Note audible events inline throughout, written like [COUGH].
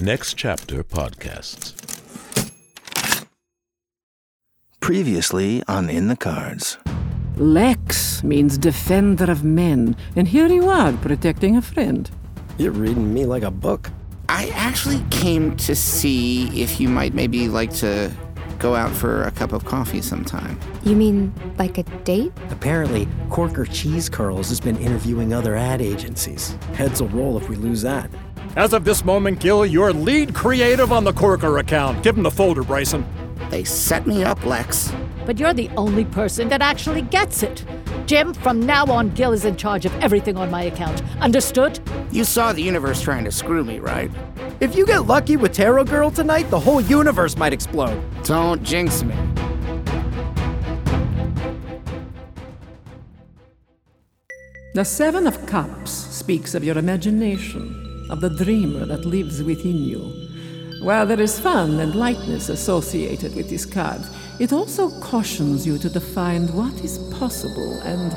Next Chapter Podcasts. Previously on In the Cards. Lex means defender of men, and here you are protecting a friend. You're reading me like a book. I actually came to see if you might maybe like to go out for a cup of coffee sometime. You mean like a date? Apparently, Corker Cheese Curls has been interviewing other ad agencies. Heads will roll if we lose that. As of this moment, Gil, you're lead creative on the Corker account. Give him the folder, Bryson. They set me up, Lex. But you're the only person that actually gets it. Jim, from now on, Gil is in charge of everything on my account. Understood? You saw the universe trying to screw me, right? If you get lucky with Tarot Girl tonight, the whole universe might explode. Don't jinx me. The Seven of Cups speaks of your imagination, of the dreamer that lives within you. While there is fun and lightness associated with this card, it also cautions you to define what is possible and,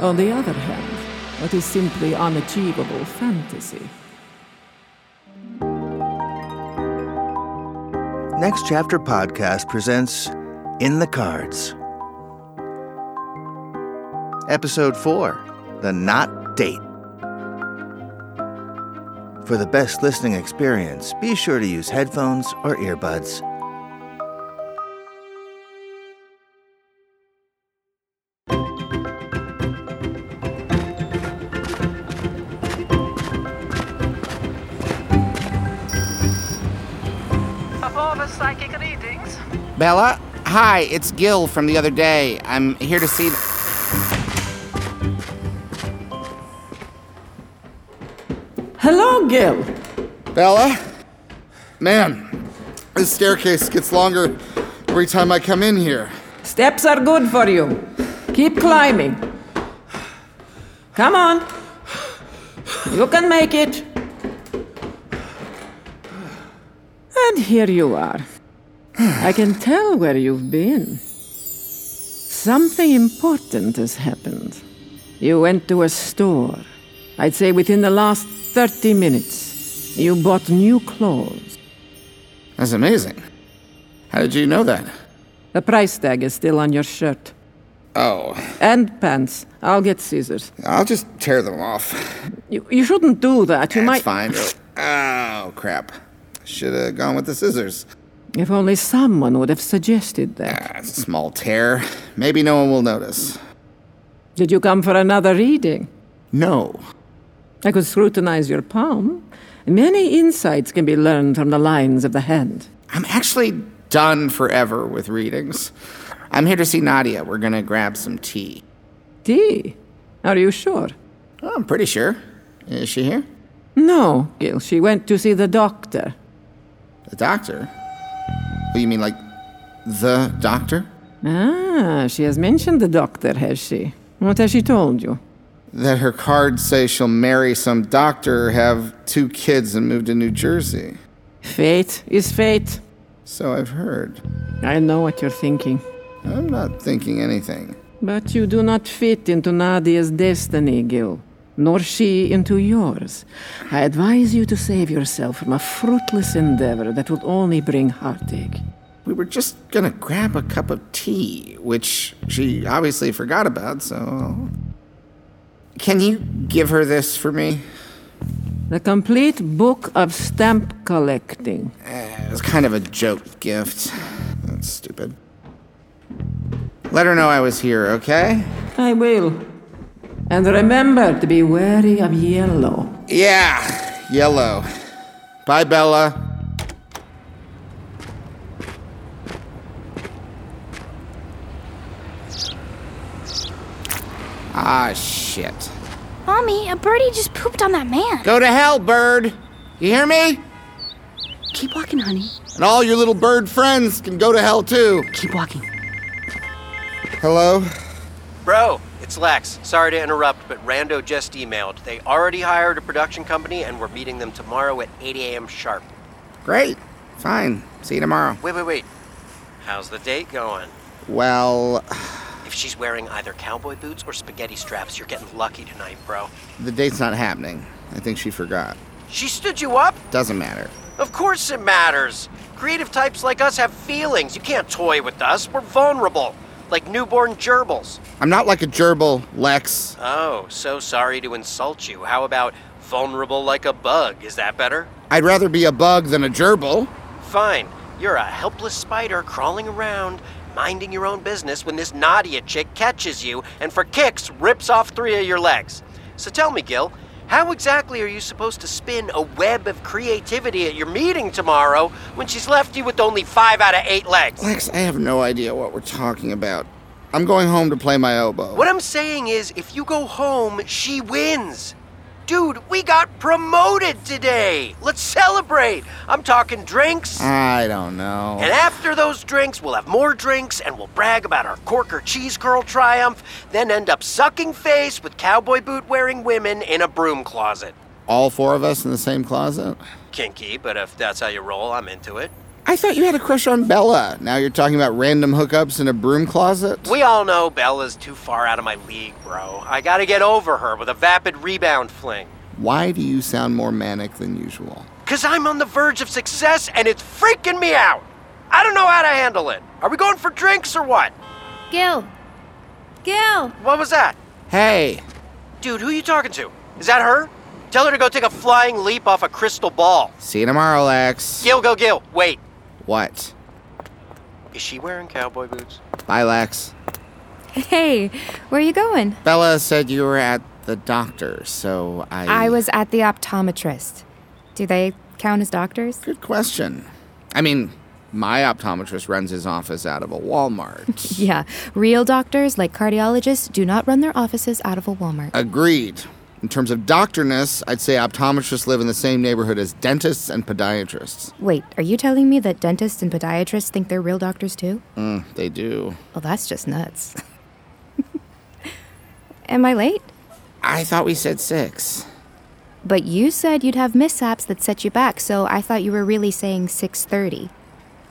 on the other hand, what is simply unachievable fantasy. Next Chapter Podcast presents In the Cards. Episode 4 The Not Date. For the best listening experience, be sure to use headphones or earbuds. psychic readings. Bella? Hi, it's Gil from the other day. I'm here to see. Hello, Gil. Bella? Man, this staircase gets longer every time I come in here. Steps are good for you. Keep climbing. Come on. You can make it. And here you are. I can tell where you've been. Something important has happened. You went to a store. I'd say within the last 30 minutes. You bought new clothes. That's amazing. How did you know that? The price tag is still on your shirt. Oh. And pants. I'll get scissors. I'll just tear them off. You, you shouldn't do that. You That's might. fine. Really. Oh, crap. Should have gone with the scissors. If only someone would have suggested that. Ah, small tear. Maybe no one will notice. Did you come for another reading? No. I could scrutinize your palm. Many insights can be learned from the lines of the hand. I'm actually done forever with readings. I'm here to see Nadya. We're gonna grab some tea. Tea? Are you sure? Oh, I'm pretty sure. Is she here? No, Gil. She went to see the doctor. The doctor? Oh, you mean like the doctor? Ah, she has mentioned the doctor, has she? What has she told you? That her cards say she'll marry some doctor, have two kids, and move to New Jersey. Fate is fate. So I've heard. I know what you're thinking. I'm not thinking anything. But you do not fit into Nadya's destiny, Gil, nor she into yours. I advise you to save yourself from a fruitless endeavor that will only bring heartache. We were just gonna grab a cup of tea, which she obviously forgot about, so. Can you give her this for me? The complete book of stamp collecting. Eh, It's kind of a joke gift. That's stupid. Let her know I was here, okay? I will. And remember to be wary of yellow. Yeah, yellow. Bye, Bella. Ah, shit. Mommy, a birdie just pooped on that man. Go to hell, bird. You hear me? Keep walking, honey. And all your little bird friends can go to hell too. Keep walking. Hello? Bro, it's Lex. Sorry to interrupt, but Rando just emailed. They already hired a production company and we're meeting them tomorrow at 8 a.m. sharp. Great. Fine. See you tomorrow. Wait, wait, wait. How's the date going? Well, If she's wearing either cowboy boots or spaghetti straps, you're getting lucky tonight, bro. the date's not happening. I think she forgot. She stood you up? Doesn't matter. Of course it matters. Creative types like us have feelings. You can't toy with us. We're vulnerable, like newborn gerbils. I'm not like a gerbil, Lex. Oh, so sorry to insult you. How about vulnerable like a bug? Is that better? I'd rather be a bug than a gerbil. Fine. You're a helpless spider crawling around, minding your own business when this Nadya chick catches you and for kicks rips off three of your legs. So tell me, Gil, how exactly are you supposed to spin a web of creativity at your meeting tomorrow when she's left you with only five out of eight legs? Lex, I have no idea what we're talking about. I'm going home to play my oboe. What I'm saying is, if you go home, she wins. Dude, we got promoted today. Let's celebrate. I'm talking drinks. I don't know. And after those drinks, we'll have more drinks and we'll brag about our Corker cheese curl triumph, then end up sucking face with cowboy boot wearing women in a broom closet. All four of us in the same closet? Kinky, but if that's how you roll, I'm into it. I thought you had a crush on Bella. Now you're talking about random hookups in a broom closet? We all know Bella's too far out of my league, bro. I gotta get over her with a vapid rebound fling. Why do you sound more manic than usual? Cause I'm on the verge of success and it's freaking me out. I don't know how to handle it. Are we going for drinks or what? Gil. Gil. What was that? Hey. Dude, who are you talking to? Is that her? Tell her to go take a flying leap off a crystal ball. See you tomorrow, Lex. Gil, go, Gil. Wait. What? Is she wearing cowboy boots? Bye, Lex. Hey, where are you going? Bella said you were at the doctor, so I. I was at the optometrist. Do they count as doctors? Good question. I mean, my optometrist runs his office out of a Walmart. [LAUGHS] yeah, real doctors, like cardiologists, do not run their offices out of a Walmart. Agreed. In terms of doctorness, I'd say optometrists live in the same neighborhood as dentists and podiatrists. Wait, are you telling me that dentists and podiatrists think they're real doctors too? Mm, they do. Well, that's just nuts. [LAUGHS] Am I late? I thought we said six. But you said you'd have mishaps that set you back, so I thought you were really saying 6:30.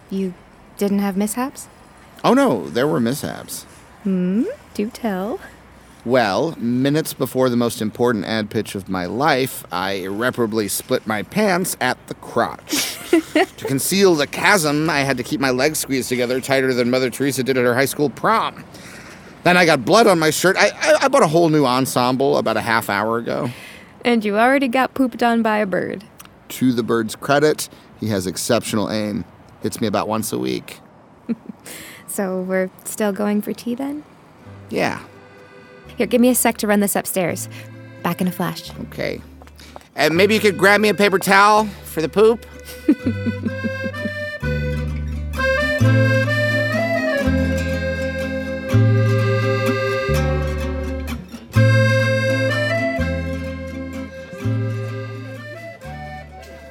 You didn't have mishaps? Oh no, there were mishaps. Hmm, do tell. Well, minutes before the most important ad pitch of my life, I irreparably split my pants at the crotch. [LAUGHS] to conceal the chasm, I had to keep my legs squeezed together tighter than Mother Teresa did at her high school prom. Then I got blood on my shirt. I, I, I bought a whole new ensemble about a half hour ago. And you already got pooped on by a bird. To the bird's credit, he has exceptional aim. Hits me about once a week. [LAUGHS] so we're still going for tea then? Yeah. Here, give me a sec to run this upstairs. Back in a flash. Okay. And maybe you could grab me a paper towel for the poop? [LAUGHS]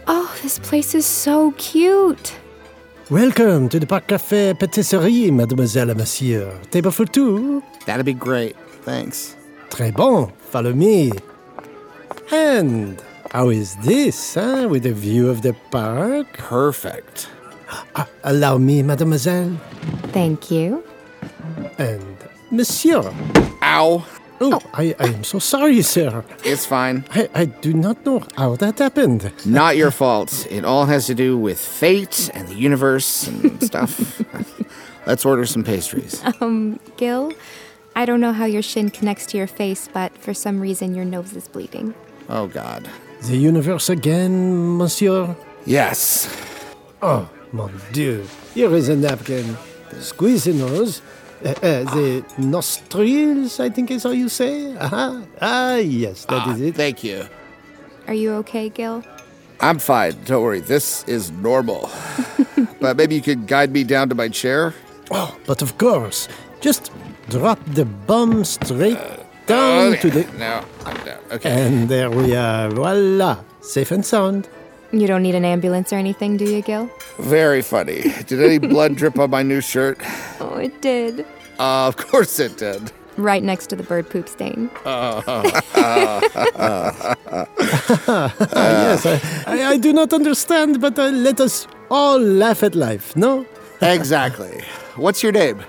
Oh, this place is so cute. Welcome to the Parc Café Patisserie, mademoiselle and monsieur. Table for two? That'd be great. Thanks. Très bon. Follow me. And how is this, huh? With a view of the park? Perfect. Uh, allow me, mademoiselle. Thank you. And monsieur. Ow. Oh, I, I am so sorry, sir. It's fine. I, I do not know how that happened. Not your fault. It all has to do with fate and the universe and stuff. [LAUGHS] Let's order some pastries. Um, Gil, I don't know how your shin connects to your face, but for some reason your nose is bleeding. Oh, God. The universe again, monsieur? Yes. Oh, mon Dieu. Here is a napkin. Squeeze the nose. Uh, uh, the nostrils, I think is how you say. Uh-huh. Ah, yes, that ah, is it. Thank you. Are you okay, Gil? I'm fine. Don't worry. This is normal. [LAUGHS] but maybe you could guide me down to my chair? Oh, but of course. Just drop the bomb straight down okay. to the. No, I'm down. Okay. And there we are. Voila. Safe and sound. You don't need an ambulance or anything, do you, Gil? Very funny. Did any blood [LAUGHS] drip on my new shirt? Oh, it did. Uh, of course it did. Right next to the bird poop stain. Uh, uh, [LAUGHS] [LAUGHS] yes, I, I, I, do not understand, but uh, let us all laugh at life, no? exactly. What's your name?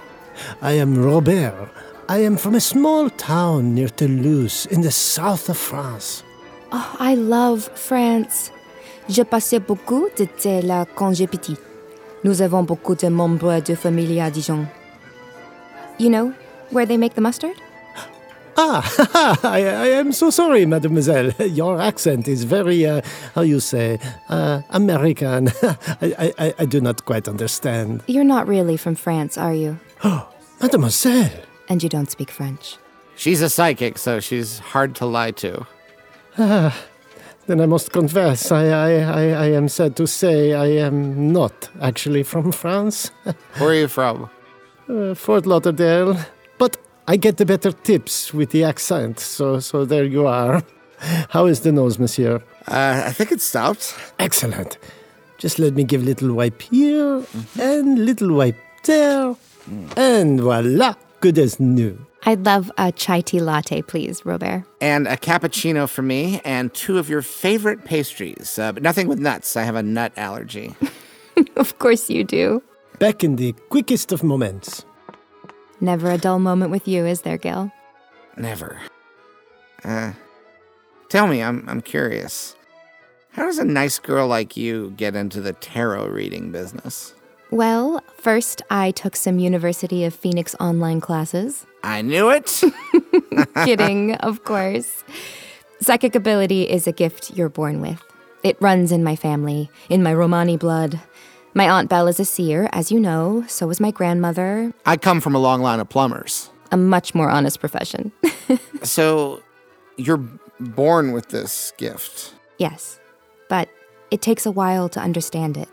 I am Robert. I am from a small town near Toulouse in the south of France. Oh, I love France. Je passais beaucoup de thé là quand j'étais petite. Nous avons beaucoup de membres de famille à Dijon. You know where they make the mustard? Ah, [LAUGHS] I, I am so sorry, mademoiselle. [LAUGHS] Your accent is very, uh, how you say, uh, American. [LAUGHS] I, I, I do not quite understand. You're not really from France, are you? Oh, [GASPS] mademoiselle! And you don't speak French. She's a psychic, so she's hard to lie to. Ah, then I must confess, I, I, I, I am sad to say I am not actually from France. [LAUGHS] Where are you from? Uh, Fort Lauderdale. But I get the better tips with the accent, so, so there you are. [LAUGHS] How is the nose, monsieur? Uh, I think it's stopped. Excellent. Just let me give little wipe here and little wipe there. And voila, good as new. I'd love a chai tea latte, please, Robert. And a cappuccino for me, and two of your favorite pastries, uh, but nothing with nuts. I have a nut allergy. [LAUGHS] of course you do. Back in the quickest of moments. Never a dull moment with you, is there, Gil? Never. Uh, tell me, I'm, I'm curious. How does a nice girl like you get into the tarot reading business? Well, first I took some University of Phoenix online classes. I knew it. [LAUGHS] Kidding, of course. Psychic ability is a gift you're born with. It runs in my family, in my Romani blood. My Aunt Belle is a seer, as you know, so is my grandmother. I come from a long line of plumbers. A much more honest profession. [LAUGHS] so, you're born with this gift? Yes, but it takes a while to understand it,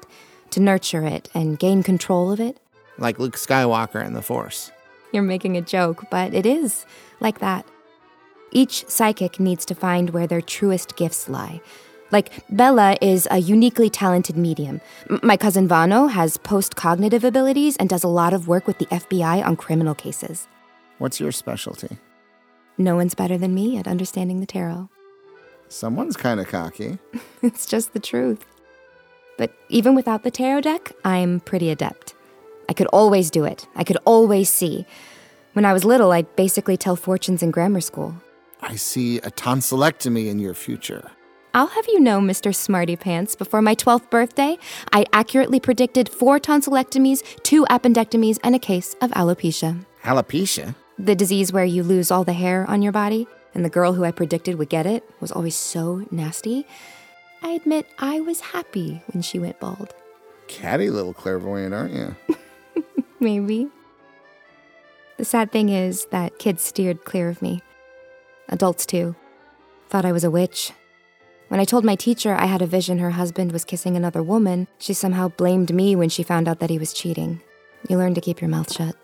to nurture it, and gain control of it. Like Luke Skywalker in The Force. You're making a joke, but it is like that. Each psychic needs to find where their truest gifts lie. Like, Bella is a uniquely talented medium. M- my cousin Vano has post cognitive abilities and does a lot of work with the FBI on criminal cases. What's your specialty? No one's better than me at understanding the tarot. Someone's kind of cocky. [LAUGHS] it's just the truth. But even without the tarot deck, I'm pretty adept. I could always do it. I could always see. When I was little, I'd basically tell fortunes in grammar school. I see a tonsillectomy in your future. I'll have you know, Mr. Smarty Pants, before my 12th birthday, I accurately predicted four tonsillectomies, two appendectomies, and a case of alopecia. Alopecia? The disease where you lose all the hair on your body, and the girl who I predicted would get it was always so nasty. I admit I was happy when she went bald. Catty little clairvoyant, aren't you? [LAUGHS] Maybe. The sad thing is that kids steered clear of me. Adults, too. Thought I was a witch. When I told my teacher I had a vision her husband was kissing another woman, she somehow blamed me when she found out that he was cheating. You learn to keep your mouth shut.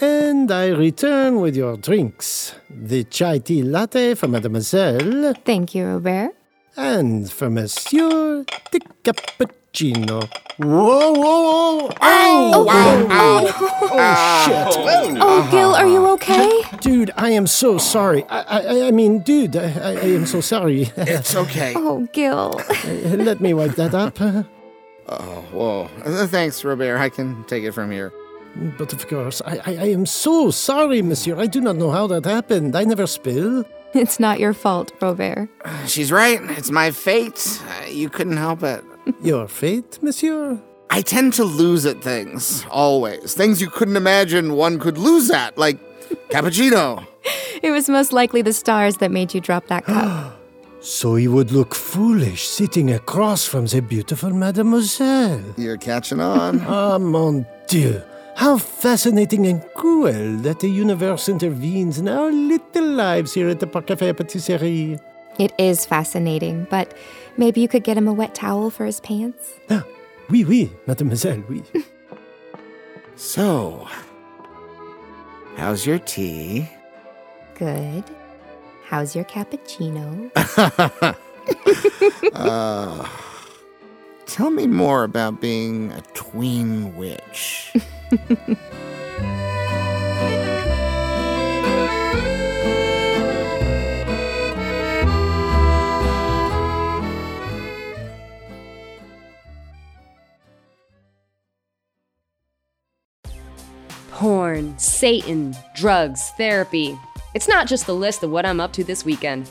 And I return with your drinks. The chai tea latte for mademoiselle. Thank you, Robert. And for monsieur, the cappuccino. Whoa, whoa, whoa! Ow! Ow! Ow! Oh, shit! Oh, Gil, are you okay? Dude, I am so sorry. I, I, I mean, dude, I, I I am so sorry. It's okay. [LAUGHS] Oh, Gil. [LAUGHS] Let me wipe that up. Oh, whoa. Uh, Thanks, Robert. I can take it from here. But of course, I, I, I am so sorry, monsieur. I do not know how that happened. I never spill. [LAUGHS] It's not your fault, Robert. She's right. It's my fate. Uh, you couldn't help it. Your fate, monsieur? I tend to lose at things, always. Things you couldn't imagine one could lose at, like [LAUGHS] cappuccino. It was most likely the stars that made you drop that cup. [GASPS] So he would look foolish sitting across from the beautiful mademoiselle. You're catching on. Ah, mon Dieu. How fascinating and cruel that the universe intervenes in our little lives here at the Parc Café Patisserie. It is fascinating, but maybe you could get him a wet towel for his pants? Ah, oui, oui, mademoiselle, oui. [LAUGHS] So, how's your tea? Good. How's your cappuccino? [LAUGHS] uh, tell me more about being a tween witch. [LAUGHS] [LAUGHS] Porn, Satan, drugs, therapy. It's not just the list of what I'm up to this weekend.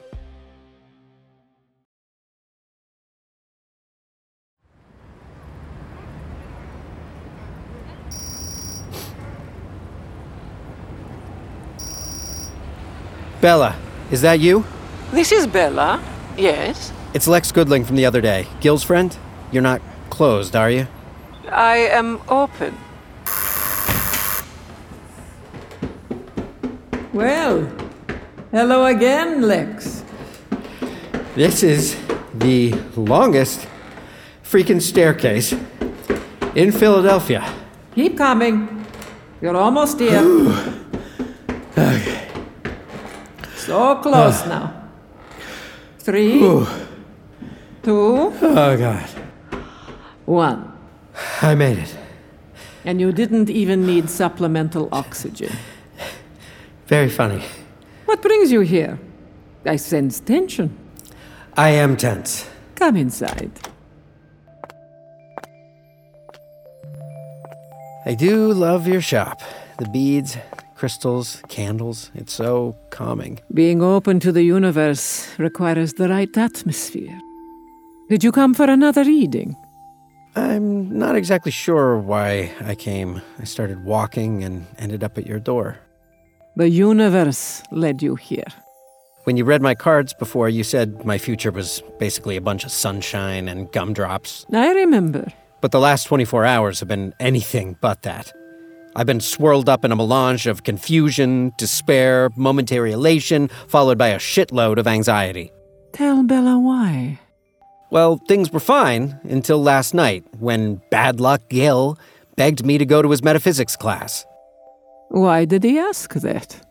Bella, is that you? This is Bella. Yes. It's Lex Goodling from the other day. Gil's friend? You're not closed, are you? I am open. Well, hello again, Lex. This is the longest freaking staircase in Philadelphia. Keep coming. You're almost here. okay. [SIGHS] So close now. Three, two, Oh, God. one. I made it. And you didn't even need supplemental oxygen. Very funny. What brings you here? I sense tension. I am tense. Come inside. I do love your shop. The beads, crystals, candles. It's so calming. Being open to the universe requires the right atmosphere. Did you come for another reading? I'm not exactly sure why I came. I started walking and ended up at your door. The universe led you here. When you read my cards before, you said my future was basically a bunch of sunshine and gumdrops. I remember. But the last 24 hours have been anything but that. I've been swirled up in a melange of confusion, despair, momentary elation, followed by a shitload of anxiety. Tell Bella why. Well, things were fine until last night when Bad Luck Gil begged me to go to his metaphysics class. Why did he ask that?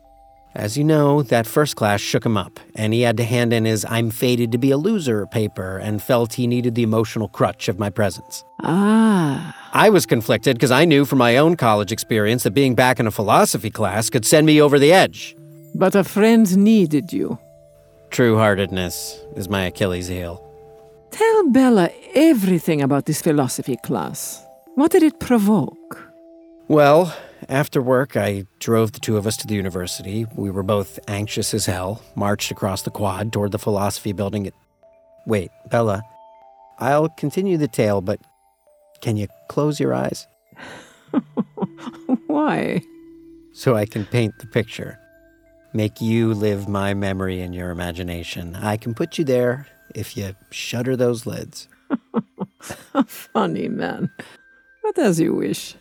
As you know, that first class shook him up, and he had to hand in his I'm fated to be a loser paper and felt he needed the emotional crutch of my presence. Ah. I was conflicted because I knew from my own college experience that being back in a philosophy class could send me over the edge. But a friend needed you. True heartedness is my Achilles heel. Tell Bella everything about this philosophy class. What did it provoke? Well, after work, I drove the two of us to the university. We were both anxious as hell, marched across the quad toward the philosophy building. At... Wait, Bella, I'll continue the tale, but can you close your eyes? [LAUGHS] Why? So I can paint the picture. Make you live my memory in your imagination. I can put you there if you shutter those lids. [LAUGHS] Funny man. But as you wish.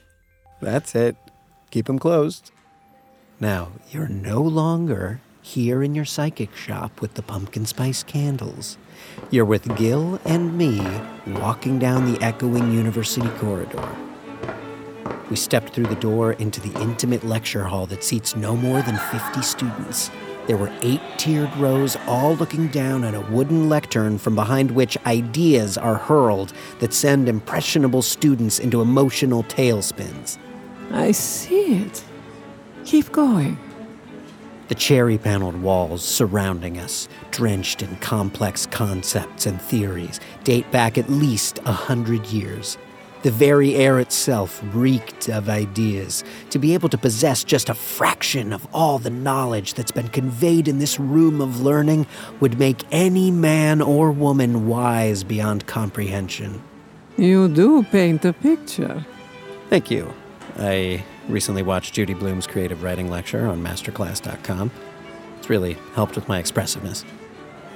That's it. Keep them closed. Now, you're no longer here in your psychic shop with the pumpkin spice candles. You're with Gil and me walking down the echoing university corridor. We stepped through the door into the intimate lecture hall that seats no more than 50 students. There were eight tiered rows, all looking down at a wooden lectern from behind which ideas are hurled that send impressionable students into emotional tailspins. I see it. Keep going. The cherry paneled walls surrounding us, drenched in complex concepts and theories, date back at least a hundred years. The very air itself reeked of ideas. To be able to possess just a fraction of all the knowledge that's been conveyed in this room of learning would make any man or woman wise beyond comprehension. You do paint a picture. Thank you. I recently watched Judy Blume's creative writing lecture on masterclass.com. It's really helped with my expressiveness.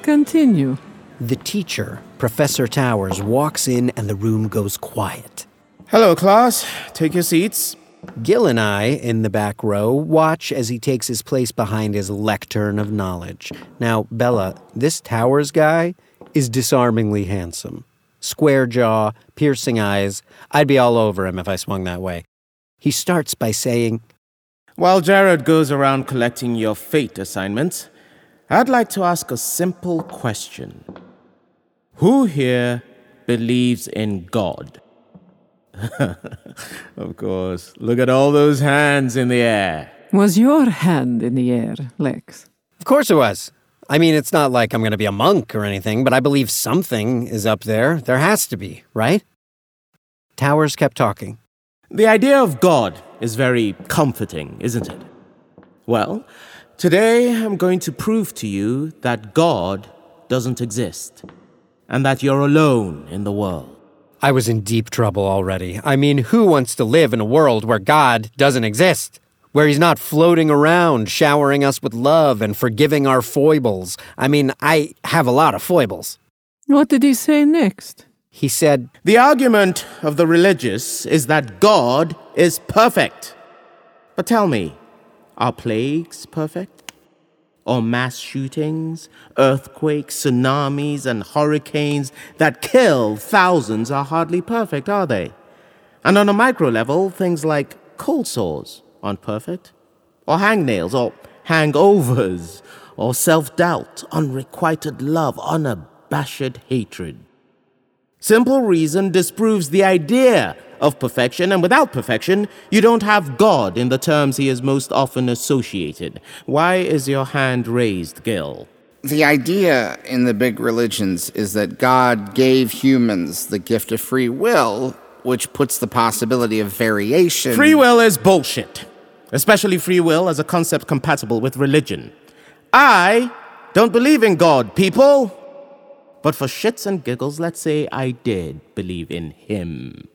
Continue. The teacher, Professor Towers, walks in and the room goes quiet. Hello, class. Take your seats. Gil and I, in the back row, watch as he takes his place behind his lectern of knowledge. Now, Bella, this Towers guy is disarmingly handsome. Square jaw, piercing eyes. I'd be all over him if I swung that way. He starts by saying, While Jared goes around collecting your fate assignments, I'd like to ask a simple question Who here believes in God? [LAUGHS] of course. Look at all those hands in the air. Was your hand in the air, Lex? Of course it was. I mean, it's not like I'm going to be a monk or anything, but I believe something is up there. There has to be, right? Towers kept talking. The idea of God is very comforting, isn't it? Well, today I'm going to prove to you that God doesn't exist and that you're alone in the world. I was in deep trouble already. I mean, who wants to live in a world where God doesn't exist? Where he's not floating around, showering us with love and forgiving our foibles. I mean, I have a lot of foibles. What did he say next? He said, The argument of the religious is that God is perfect. But tell me, are plagues perfect? or mass shootings, earthquakes, tsunamis, and hurricanes that kill thousands are hardly perfect, are they? And on a micro level, things like cold sores aren't perfect, or hangnails, or hangovers, or self doubt, unrequited love, unabashed hatred. Simple reason disproves the idea of perfection, and without perfection, you don't have God in the terms he is most often associated. Why is your hand raised, Gil? The idea in the big religions is that God gave humans the gift of free will, which puts the possibility of variation. Free will is bullshit, especially free will as a concept compatible with religion. I don't believe in God, people. But for shits and giggles, let's say I did believe in Him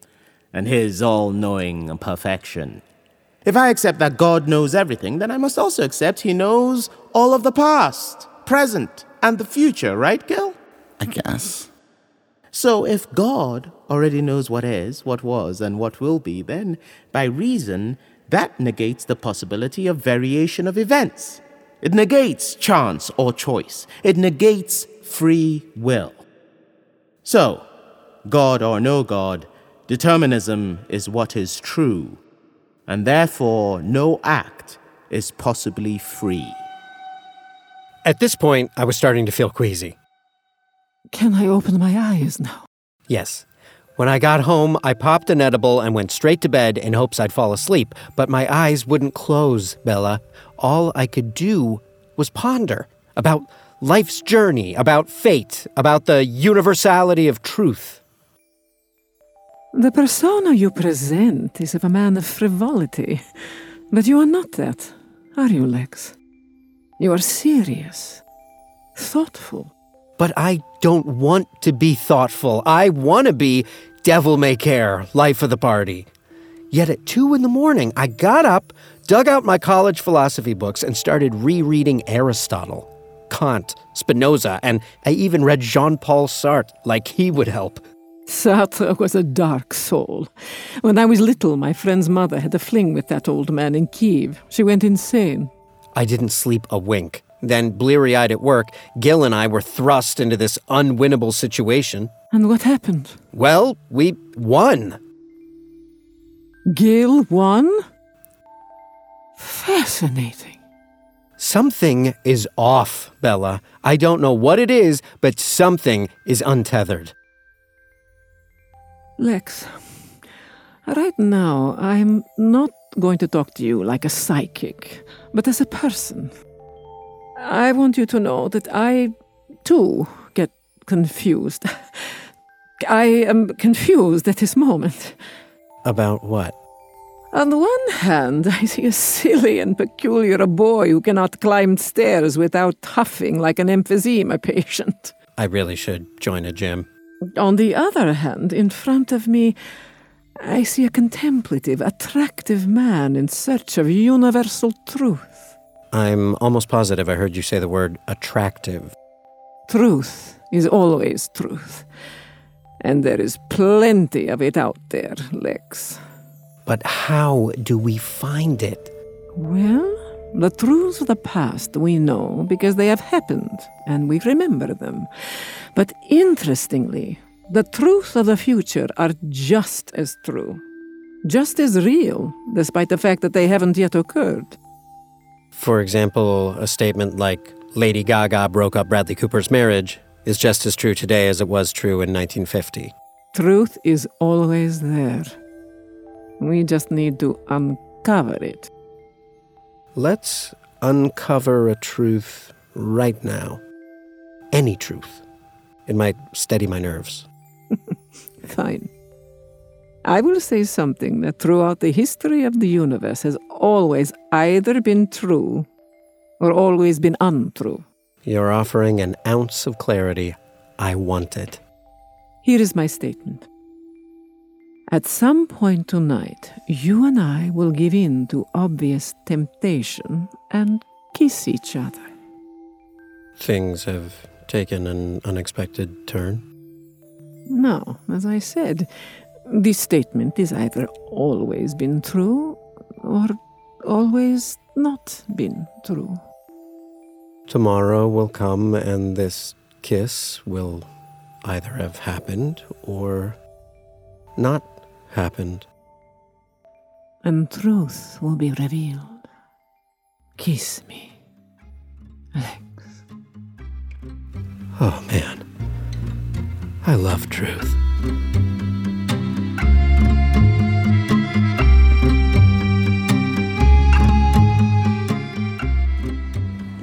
and His all knowing perfection. If I accept that God knows everything, then I must also accept He knows all of the past, present, and the future, right, Gil? I guess. So if God already knows what is, what was, and what will be, then by reason, that negates the possibility of variation of events. It negates chance or choice. It negates free will. So, God or no God, Determinism is what is true, and therefore no act is possibly free. At this point, I was starting to feel queasy. Can I open my eyes now? Yes. When I got home, I popped an edible and went straight to bed in hopes I'd fall asleep, but my eyes wouldn't close, Bella. All I could do was ponder about life's journey, about fate, about the universality of truth. The persona you present is of a man of frivolity, but you are not that, are you, Lex? You are serious, thoughtful. But I don't want to be thoughtful. I want to be devil may care, life of the party. Yet at two in the morning, I got up, dug out my college philosophy books, and started rereading Aristotle, Kant, Spinoza, and I even read Jean Paul Sartre like he would help. Sartre was a dark soul. When I was little, my friend's mother had a fling with that old man in Kiev. She went insane. I didn't sleep a wink. Then, bleary eyed at work, Gil and I were thrust into this unwinnable situation. And what happened? Well, we won. Gil won? Fascinating. Something is off, Bella. I don't know what it is, but something is untethered. Lex, right now I'm not going to talk to you like a psychic, but as a person. I want you to know that I, too, get confused. [LAUGHS] I am confused at this moment. About what? On the one hand, [LAUGHS] I see a silly and peculiar boy who cannot climb stairs without huffing like an emphysema patient. I really should join a gym. On the other hand, in front of me, I see a contemplative, attractive man in search of universal truth. I'm almost positive I heard you say the word attractive. Truth is always truth. And there is plenty of it out there, Lex. But how do we find it? Well, the truths of the past we know because they have happened and we remember them. But interestingly, the truths of the future are just as true, just as real, despite the fact that they haven't yet occurred. For example, a statement like, Lady Gaga broke up Bradley Cooper's marriage is just as true today as it was true in 1950. Truth is always there. We just need to uncover it. Let's uncover a truth right now. Any truth. It might steady my nerves. [LAUGHS] Fine. I will say something that throughout the history of the universe has always either been true or always been untrue. You're offering an ounce of clarity. I want it. Here is my statement. At some point tonight, you and I will give in to obvious temptation and kiss each other. Things have taken an unexpected turn. No, as I said, this statement is either always been true or always not been true. Tomorrow will come and this kiss will either have happened or not happened. And truth will be revealed. Kiss me. Alex. Oh man. I love truth.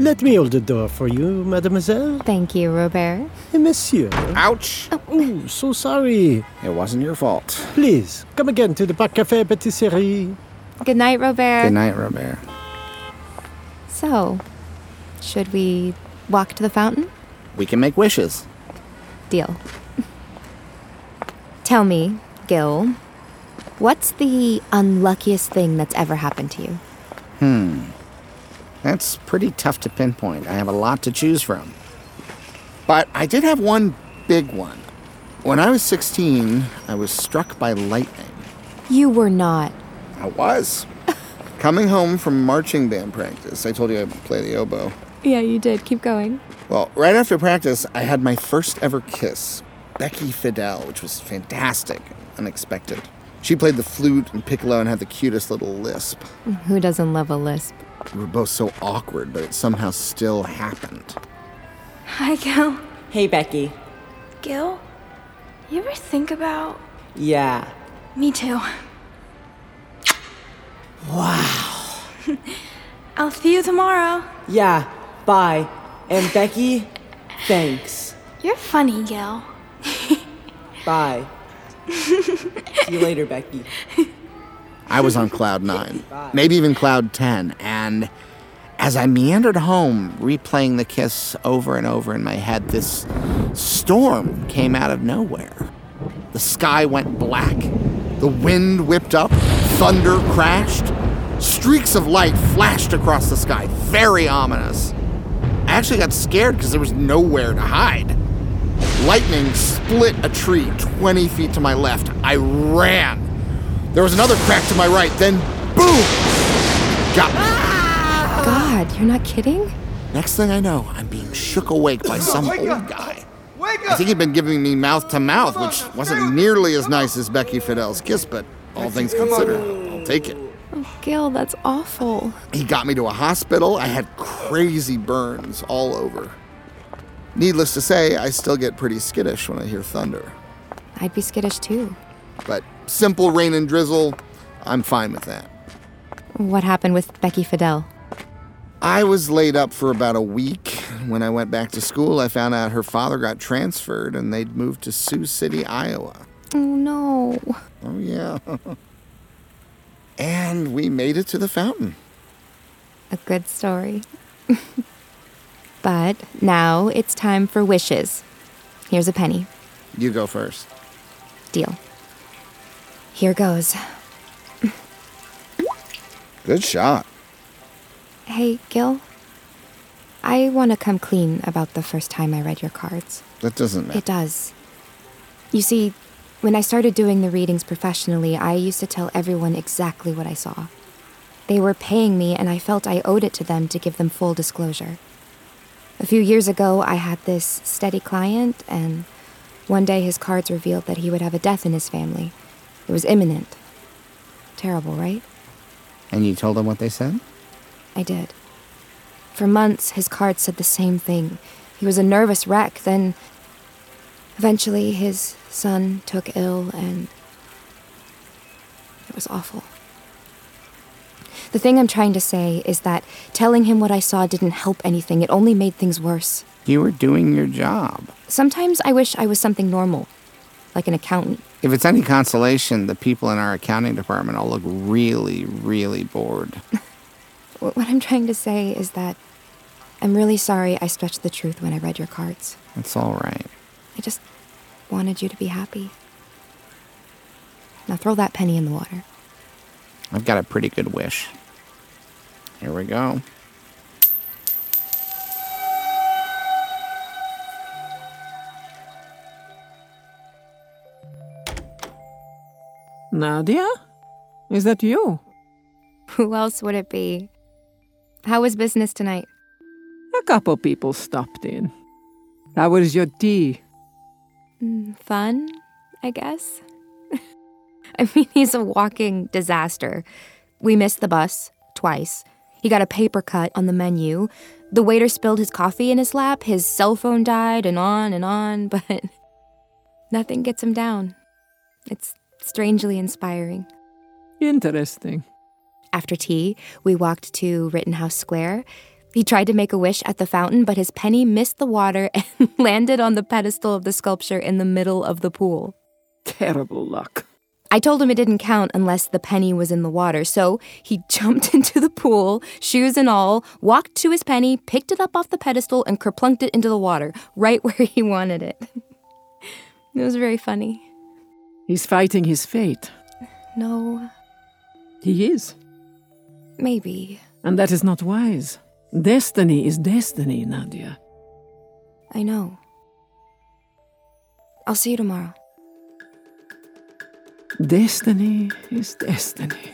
Let me hold the door for you, mademoiselle. Thank you, Robert. Et monsieur. Ouch! Oh, so sorry. It wasn't your fault. Please, come again to the Parc Café Patisserie. Good night, Robert. Good night, Robert. So, should we walk to the fountain? We can make wishes. Deal. Tell me, Gil, what's the unluckiest thing that's ever happened to you? Hmm. That's pretty tough to pinpoint. I have a lot to choose from. But I did have one big one. When I was 16, I was struck by lightning. You were not. I was. [LAUGHS] Coming home from marching band practice, I told you I play the oboe. Yeah, you did. Keep going. Well, right after practice, I had my first ever kiss, Becky Fidel, which was fantastic, unexpected. She played the flute and piccolo and had the cutest little lisp. Who doesn't love a lisp? We were both so awkward, but it somehow still happened. Hi, Gil. Hey, Becky. Gil, you ever think about. Yeah. Me too. Wow. [LAUGHS] I'll see you tomorrow. Yeah, bye. And Becky, thanks. You're funny, Gil. Bye. [LAUGHS] See you later, Becky. I was on cloud nine, maybe even cloud 10, and as I meandered home, replaying the kiss over and over in my head, this storm came out of nowhere. The sky went black, the wind whipped up, thunder crashed, streaks of light flashed across the sky, very ominous. I actually got scared because there was nowhere to hide. Lightning split a tree 20 feet to my left. I ran. There was another crack to my right, then boom! Got me. God, you're not kidding? Next thing I know, I'm being shook awake by some old guy. I think he'd been giving me mouth to mouth, which wasn't nearly as nice as Becky Fidel's kiss, but all things considered, I'll take it. Oh, Gil, that's awful. He got me to a hospital. I had crazy burns all over. Needless to say, I still get pretty skittish when I hear thunder. I'd be skittish too. But simple rain and drizzle, I'm fine with that. What happened with Becky Fidel? I was laid up for about a week. When I went back to school, I found out her father got transferred and they'd moved to Sioux City, Iowa. Oh no. Oh, yeah. and we made it to the fountain. A good story. [LAUGHS] but now it's time for wishes. Here's a penny. You go first. Deal. Here goes. Good shot. Hey, Gil. I want to come clean about the first time I read your cards. That doesn't matter. It does. You see, when I started doing the readings professionally, I used to tell everyone exactly what I saw. They were paying me, and I felt I owed it to them to give them full disclosure. A few years ago, I had this steady client, and one day his cards revealed that he would have a death in his family. It was imminent. Terrible, right? And you told them what they said? I did. For months, his card said the same thing. He was a nervous wreck. Then, eventually, his son took ill, and it was awful. The thing I'm trying to say is that telling him what I saw didn't help anything, it only made things worse. You were doing your job. Sometimes I wish I was something normal, like an accountant. If it's any consolation, the people in our accounting department all look really, really bored. [LAUGHS] What I'm trying to say is that I'm really sorry I stretched the truth when I read your cards. It's all right. I just wanted you to be happy. Now throw that penny in the water. I've got a pretty good wish. Here we go. Nadya? Is that you? [LAUGHS] Who else would it be? How was business tonight? A couple people stopped in. How was your tea? Mm, fun, I guess. [LAUGHS] I mean, he's a walking disaster. We missed the bus twice. He got a paper cut on the menu. The waiter spilled his coffee in his lap. His cell phone died, and on and on, [LAUGHS] but nothing gets him down. It's strangely inspiring. Interesting. After tea, we walked to Rittenhouse Square. He tried to make a wish at the fountain, but his penny missed the water [LAUGHS] and landed on the pedestal of the sculpture in the middle of the pool. Terrible luck. I told him it didn't count unless the penny was in the water, so he [LAUGHS] jumped into the pool, shoes and all, walked to his penny, picked it up off the pedestal, and kerplunked it into the water, right [LAUGHS] where he wanted it. it was very funny. He's fighting his fate. No. He is. Maybe. And that is not wise. Destiny is destiny, Nadya. I know. I'll see you tomorrow. Destiny is destiny.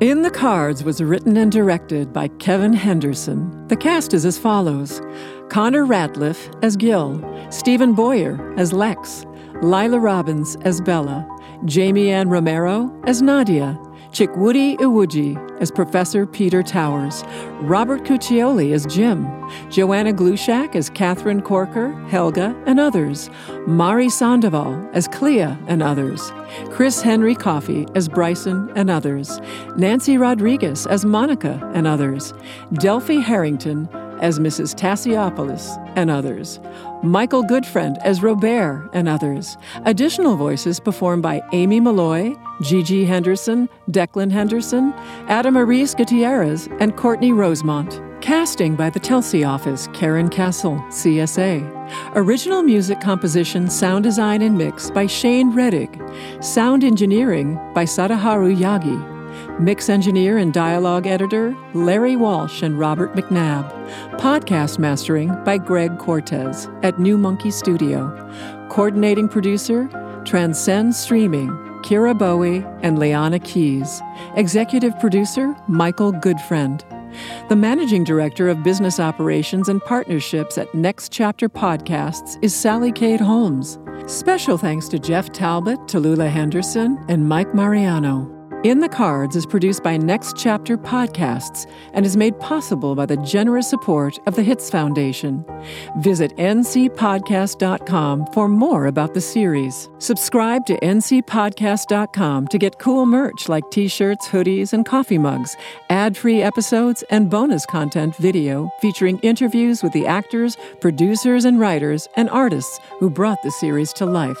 In the Cards was written and directed by Kevin Henderson. The cast is as follows Connor Ratliff as Gil, Steven Boyer as Lex, Laila Robins as Bella, Jamie Ann Romero as Nadya, Chukwudi Iwuji as Professor Peter Towers, Robert Cuccioli as Jim, Joanna Glushak as Catherine Corker, Helga, and others, Mahri Sandoval as Clea and others, Chris Henry Coffey as Bryson and others, Nancy Rodriguez as Monica and others, Delphi Harrington as Mrs. Tassiopoulos and others, Michael Goodfriend as Robert and others. Additional voices performed by Amy Malloy, Gigi Henderson, Declan Henderson, Adamaris Gutierrez, and Courtney Rosemont. Casting by the Telsey office, Karyn Casl, CSA. Original music composition, sound design, and mix by Shane Rettig. Sound engineering by Sadaharu Yagi. Mix engineer and dialogue editor, Larry Walsh and Robert McNabb. Podcast mastering by Greg Cortez at New Monkey Studio. Coordinating producer, Transcend Streaming, Kyra Bowie and Leanna Keyes. Executive producer, Michael Goodfriend. The managing director of business operations and partnerships at Next Chapter Podcasts is Sallycade Holmes. Special thanks to Jeff Talbott, Tallula Henderson, and Mike Mariano. In the Cards is produced by Next Chapter Podcasts and is made possible by the generous support of the Hitz Foundation. Visit ncpodcast.com for more about the series. Subscribe to ncpodcast.com to get cool merch like t shirts, hoodies, and coffee mugs, ad free episodes, and bonus content video featuring interviews with the actors, producers, and writers and artists who brought the series to life.